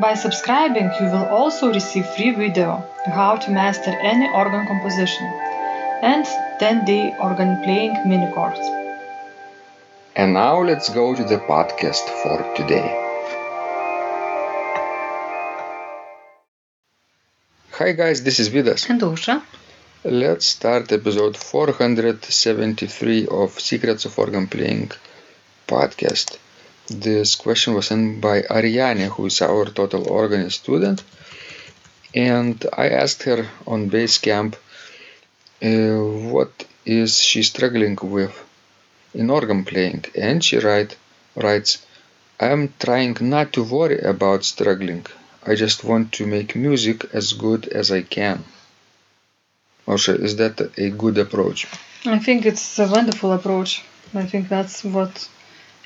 By subscribing, you will also receive free video how to master any organ composition and 10-day organ playing mini course. And now let's go to the podcast for today. Hi guys, this is Vidas. And Ausra. Let's start episode 473 of Secrets of Organ Playing podcast. This question was sent by Ariane, who is our total organist student. And I asked her on Basecamp uh, what is she struggling with in organ playing. And she write, writes, I'm trying not to worry about struggling. I just want to make music as good as I can. Ausra, is that a good approach? I think it's a wonderful approach. I think that's what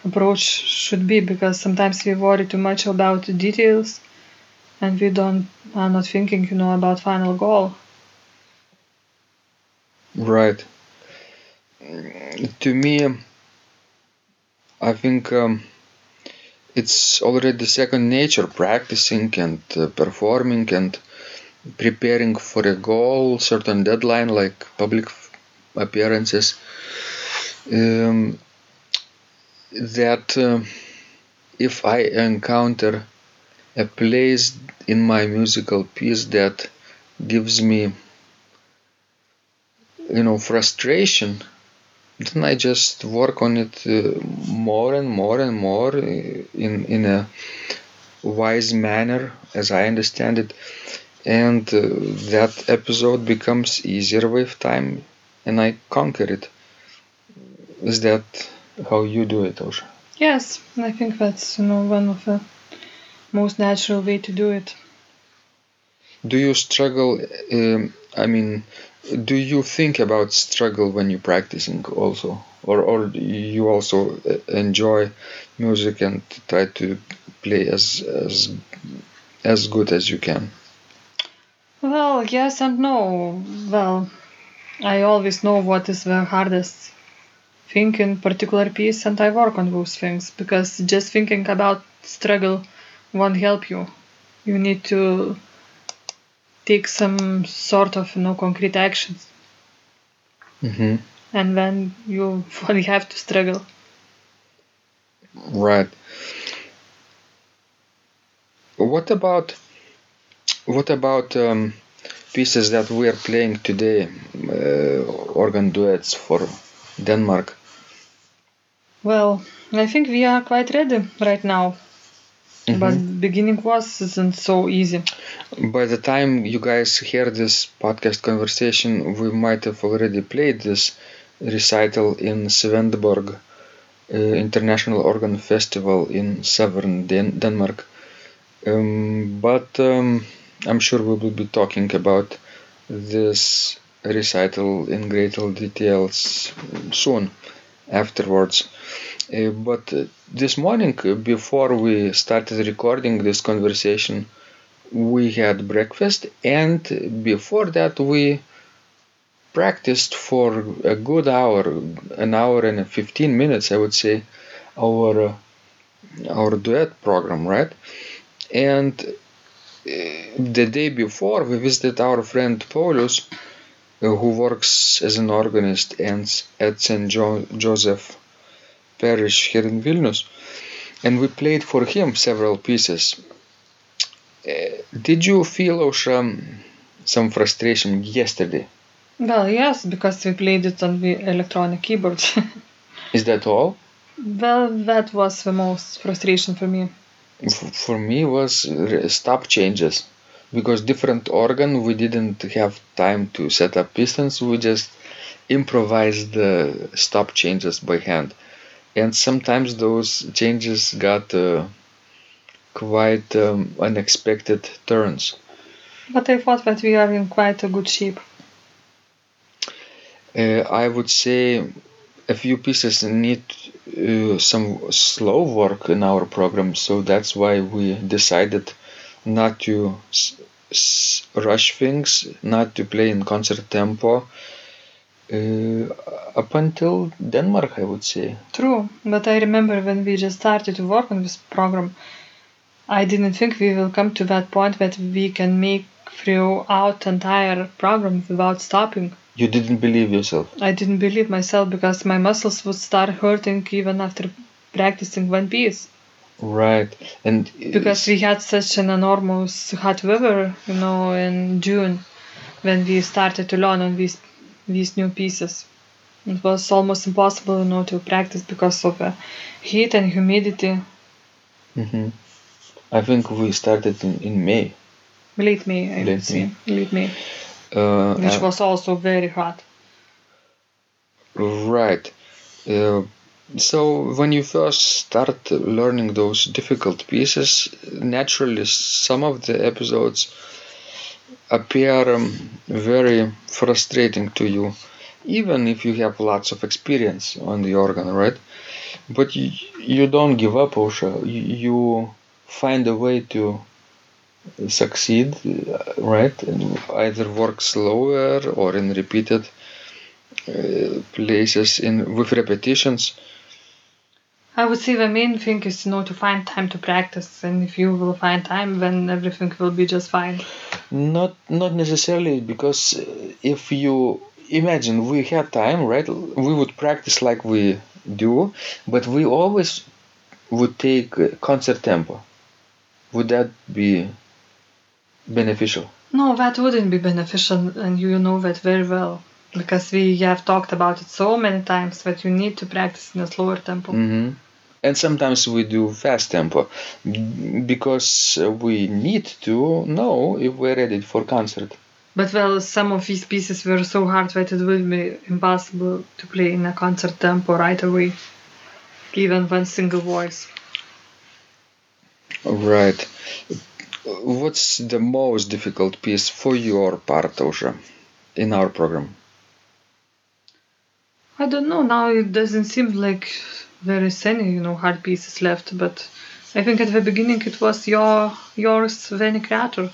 approach should be because sometimes we worry too much about the details and we don't are not thinking, you know, about final goal. Right. To me, I think um, it's already second nature practicing and uh, performing and preparing for a goal, certain deadline like public appearances. Um, that uh, if I encounter a place in my musical piece that gives me you know frustration then i just work on it uh, more and more and more uh, in in a wise manner as i understand it. And uh, that episode becomes easier with time and i conquer it. Is that how you do it also. Yes, I think that's you know one of the most natural way to do it. do you struggle um, i mean do you think about struggle when you're practicing also or or you also uh, enjoy music and try to play as as as good as you can Well, yes and no. Well, I always know what is the hardest thing in particular piece and I work on those things because just thinking about struggle won't help you. You need to take some sort of you know concrete actions hmm and then you have to struggle. right what about what about um, pieces that we are playing today uh, organ duets for denmark Well, I think we are quite ready right now. But beginning was isn't so easy. By the time you guys hear this podcast conversation, we might have already played this recital in Svendborg uh, International Organ Festival in southern Den- Denmark. Um, but um, I'm sure we will be talking about this recital in greater details soon afterwards. Uh, but uh, this morning, uh, before we started recording this conversation, we had breakfast, and before that, we practiced for a good hour, an hour and 15 minutes, I would say, our uh, our duet program, right? And uh, the day before, we visited our friend Paulus, who works as an organist and at St. Jo- Joseph Parish here in Vilnius, and we played for him several pieces. Uh, did you feel Ausra, some frustration yesterday? Well, yes, because we played it on the electronic keyboard. Is that all? well, that was the most frustration for me. F- for me was stop changes because different organ we didn't have time to set up pistons we just improvised the stop changes by hand and sometimes those changes got uh, quite um, unexpected turns But I thought that we are in quite a good shape. uh, i would say a few pieces need uh, some slow work in our program so that's why we decided not to s- s- rush things not to play in concert tempo uh, up until denmark i would say True, but I remember when we just started to work on this program, I didn't think we will come to that point that we can make throughout entire program without stopping. you didn't believe yourself I didn't believe myself because my muscles would start hurting even after practicing one piece. Right and Because we had such an enormous hot weather, you know, in June when we started to learn on these these new pieces. It was almost impossible, you know, to practice because of the heat and humidity. Mhm. i think we started in, in may Late May, I Late say. Late May, uh, which uh, was also very hot. Right. Uh, so when you first start learning those difficult pieces, naturally some of the episodes appear um, very frustrating to you, even if you have lots of experience on the organ, right? But you, you don't give up, Ausra. You, find a way to succeed, uh, right? And either work slower or in repeated uh, places in with repetitions. I would say the main thing is, you know, to find time to practice, and if you will find time, then everything will be just fine. Not not necessarily because uh, if you imagine we had time, right? We would practice like we do, but we always would take uh, concert tempo. Would that be beneficial? No, that wouldn't be beneficial, and you know that very well. Because we have talked about it so many times that you need to practice in a slower tempo. hmm And sometimes we do fast tempo because we need to know if we're ready for concert. But well, some of these pieces were so hard that it would be impossible to play in a concert tempo right away, even one single voice. Right. What's the most difficult piece for your part, Ausra, in our program? I don't know. Now it doesn't seem like there is any, you know, hard pieces left. But I think at the beginning it was your yours, Veni Creator.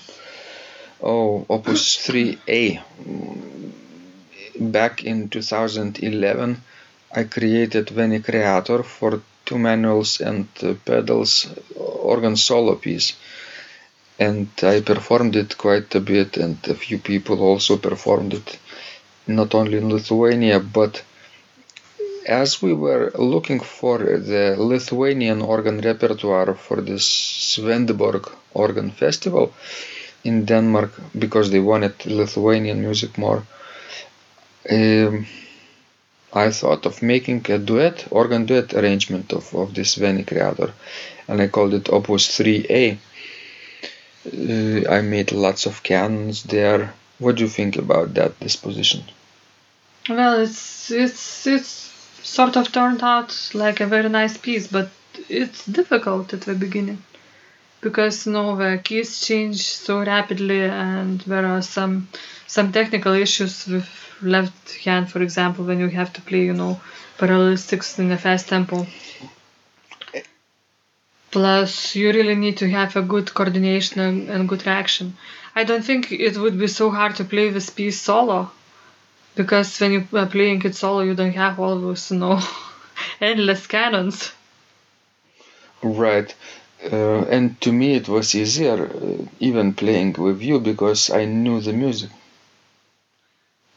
Oh, Opus 3A. Mm, Back in 2011, I created Veni Creator for two manuals and uh, pedals organ solo piece. And I performed it quite a bit, and a few people also performed it, not only in Lithuania, but as we were looking for the Lithuanian organ repertoire for this Svendborg organ festival in Denmark because they wanted Lithuanian music more, um, I thought of making a duet, organ duet arrangement of, of this Veni Creator, and I called it Opus 3A. Uh, I made lots of canons there. What do you think about that disposition? Well, it's it's it's sort of turned out like a very nice piece, but it's difficult at the beginning because you know the keys change so rapidly, and there are some some technical issues with left hand, for example, when you have to play, you know, parallel sixths in a fast tempo. Plus, you really need to have a good coordination and, and good reaction. I don't think it would be so hard to play this piece solo because when you are playing it solo, you don't have all those, you know, endless canons. Right. Uh, and to me, it was easier uh, even playing with you because I knew the music.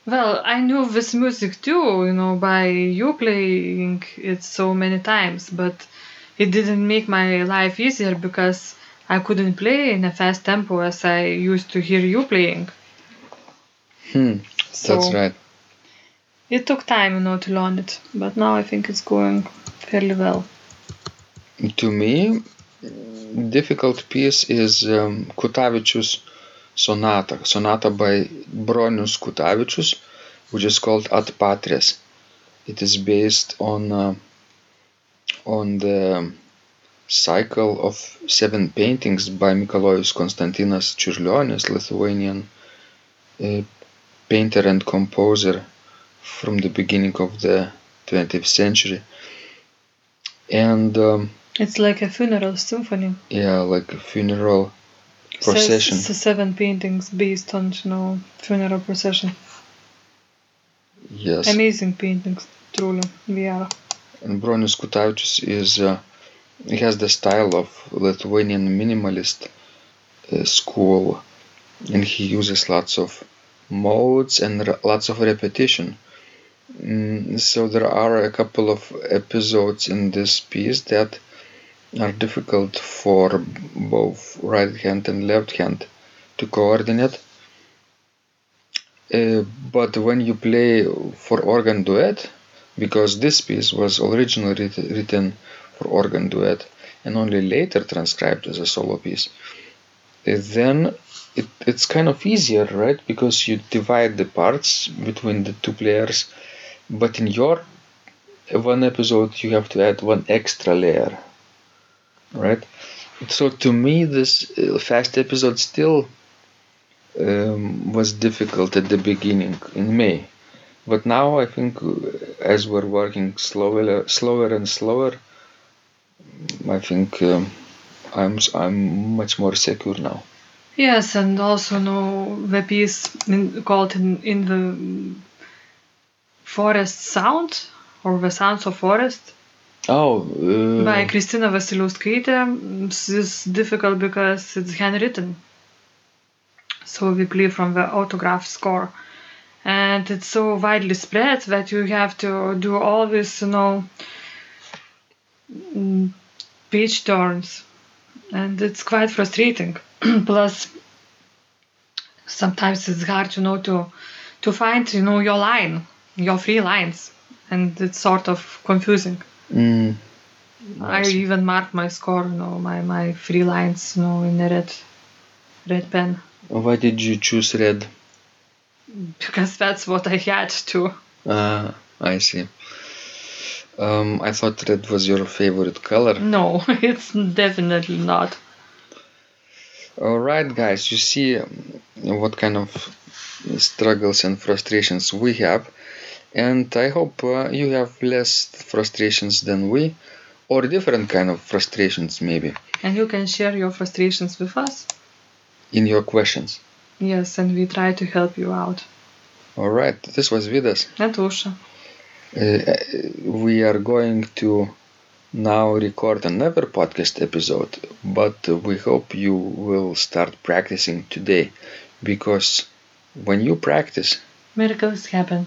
Well, I knew this music too, you know, by you playing it so many times, but it didn't make my life easier because I couldn't play in a fast tempo as I used to hear you playing. Hmm, So that's right. It took time, you know, to learn it, but now I think it's going fairly well. To me, difficult piece is um, Kutavičius sonata, sonata by Bronius Kutavičius, which is called Ad Patres. It is based on uh, on the cycle of seven paintings by Mikalojus Konstantinas Čiurlionis, Lithuanian uh, painter and composer from the beginning of the 20th century. And um, It's like a funeral symphony. yeah, like a funeral procession. se- seven paintings based on, you know, funeral procession. Yes. Amazing paintings, truly. We are. And Bronius Kutavičius is uh, he has the style of Lithuanian minimalist uh, school, and he uses lots of modes and r- lots of repetition. Mm, so there are a couple of episodes in this piece that are difficult for both right hand and left hand to coordinate. Uh, but when you play for organ duet, because this piece was originally writ- written for organ duet and only later transcribed as a solo piece, uh, then it, it's kind of easier, right? Because you divide the parts between the two players, but in your one episode you have to add one extra layer, right? So to me, this uh, fast episode still um, was difficult at the beginning in May but now I think uh, as we're working slower, slower and slower, I think um, I'm I'm much more secure now. Yes, and also know the piece called in, in the Forest Sound or the Sounds of Forest Oh, uh, by Kristina Vasiliauskaitė. This is difficult because it's handwritten. So we play from the autograph score. And it's so widely spread that you have to do all this, you know, page turns. And it's quite frustrating. Plus, sometimes it's hard, you know, to to find, you know, your line, your three lines. And it's sort of confusing. mm, I even marked my score, you know, my, my three lines, you know, in a red red pen. why did you choose red? Because that's what I had to. Ah, I see. Um, I thought red was your favorite color. No, it's definitely not. All right, guys, you see um, what kind of struggles and frustrations we have, and I hope uh, you have less frustrations than we, or different kind of frustrations maybe And you can share your frustrations with us. in your questions. Yes, and we try to help you out. All right, this was Vidas. And Ausra. Uh, we are going to now record another podcast episode, but we hope you will start practicing today because when you practice, Miracles happen.